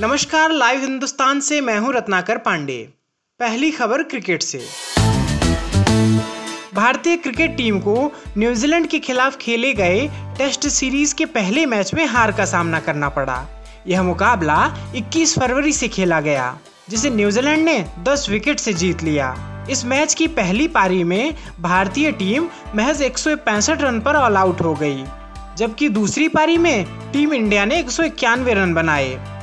नमस्कार लाइव हिंदुस्तान से मैं हूँ रत्नाकर पांडे। पहली खबर क्रिकेट से। भारतीय क्रिकेट टीम को न्यूजीलैंड के खिलाफ खेले गए टेस्ट सीरीज़ के पहले मैच में हार का सामना करना पड़ा। यह मुकाबला 21 फरवरी से खेला गया, जिसे न्यूजीलैंड ने 10 विकेट से जीत लिया। इस मैच की पहली पारी में भारतीय टीम महज एक सौ पैंसठ रन पर ऑल आउट हो गई, जबकि दूसरी पारी में टीम इंडिया ने एक सौ इक्यानवे रन बनाए।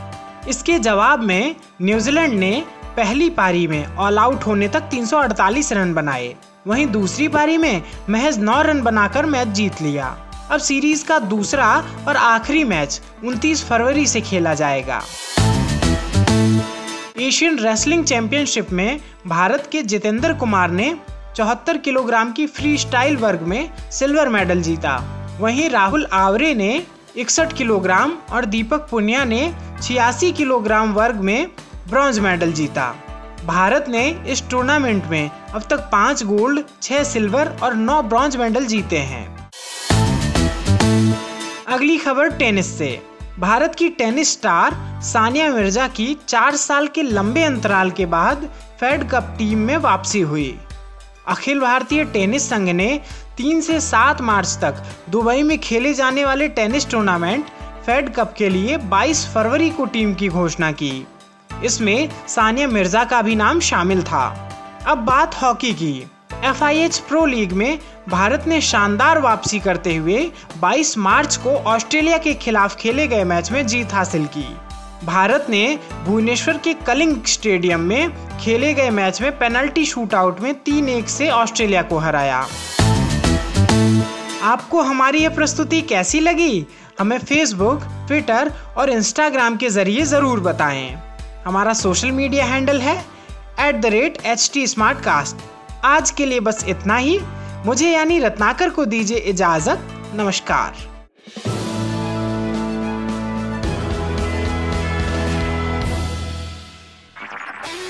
इसके जवाब में न्यूजीलैंड ने पहली पारी में ऑल आउट होने तक 348 रन बनाए। वहीं दूसरी पारी में महज 9 रन बनाकर मैच जीत लिया। अब सीरीज़ का दूसरा और आखिरी मैच 29 फरवरी से खेला जाएगा। एशियन रेसलिंग चैंपियनशिप में भारत के जितेंद्र कुमार ने चौहत्तर किलोग्राम की फ्री स्टाइल वर्ग में सिल्वर मेडल जीता। वहीं राहुल आवरे ने इकसठ किलोग्राम और दीपक पुनिया ने छियासी किलोग्राम वर्ग में ब्रॉन्ज मेडल जीता। भारत ने इस टूर्नामेंट में अब तक पाँच गोल्ड, छह सिल्वर और नौ ब्रॉन्ज मेडल जीते हैं। अगली खबर टेनिस से। भारत की टेनिस स्टार सानिया मिर्ज़ा की चार साल के लंबे अंतराल के बाद फेड कप टीम में वापसी हुई। अखिल भारतीय टेनिस संघ ने तीन से सात मार्च तक दुबई में खेले जाने वाले टेनिस टूर्नामेंट फेड कप के लिए 22 फरवरी को टीम की घोषणा की। इसमें सानिया मिर्ज़ा का भी नाम शामिल था। अब बात हॉकी की। एफआईएच प्रो लीग में भारत ने शानदार वापसी करते हुए 22 मार्च को ऑस्ट्रेलिया के खिलाफ खेले गए मैच में जीत हासिल की। भारत ने भुवनेश्वर के कलिंग स्टेडियम में खेले गए मैच में पेनल्टी शूटआउट में तीन एक से ऑस्ट्रेलिया को हराया। आपको हमारी यह प्रस्तुति कैसी लगी? हमें फेसबुक ट्विटर और इंस्टाग्राम के ज़रिए ज़रूर बताएँ। हमारा सोशल मीडिया हैंडल है at the rate H T Smartcast आज के लिए बस इतना ही। मुझे यानी रत्नाकर को दीजिए इजाज़त। नमस्कार।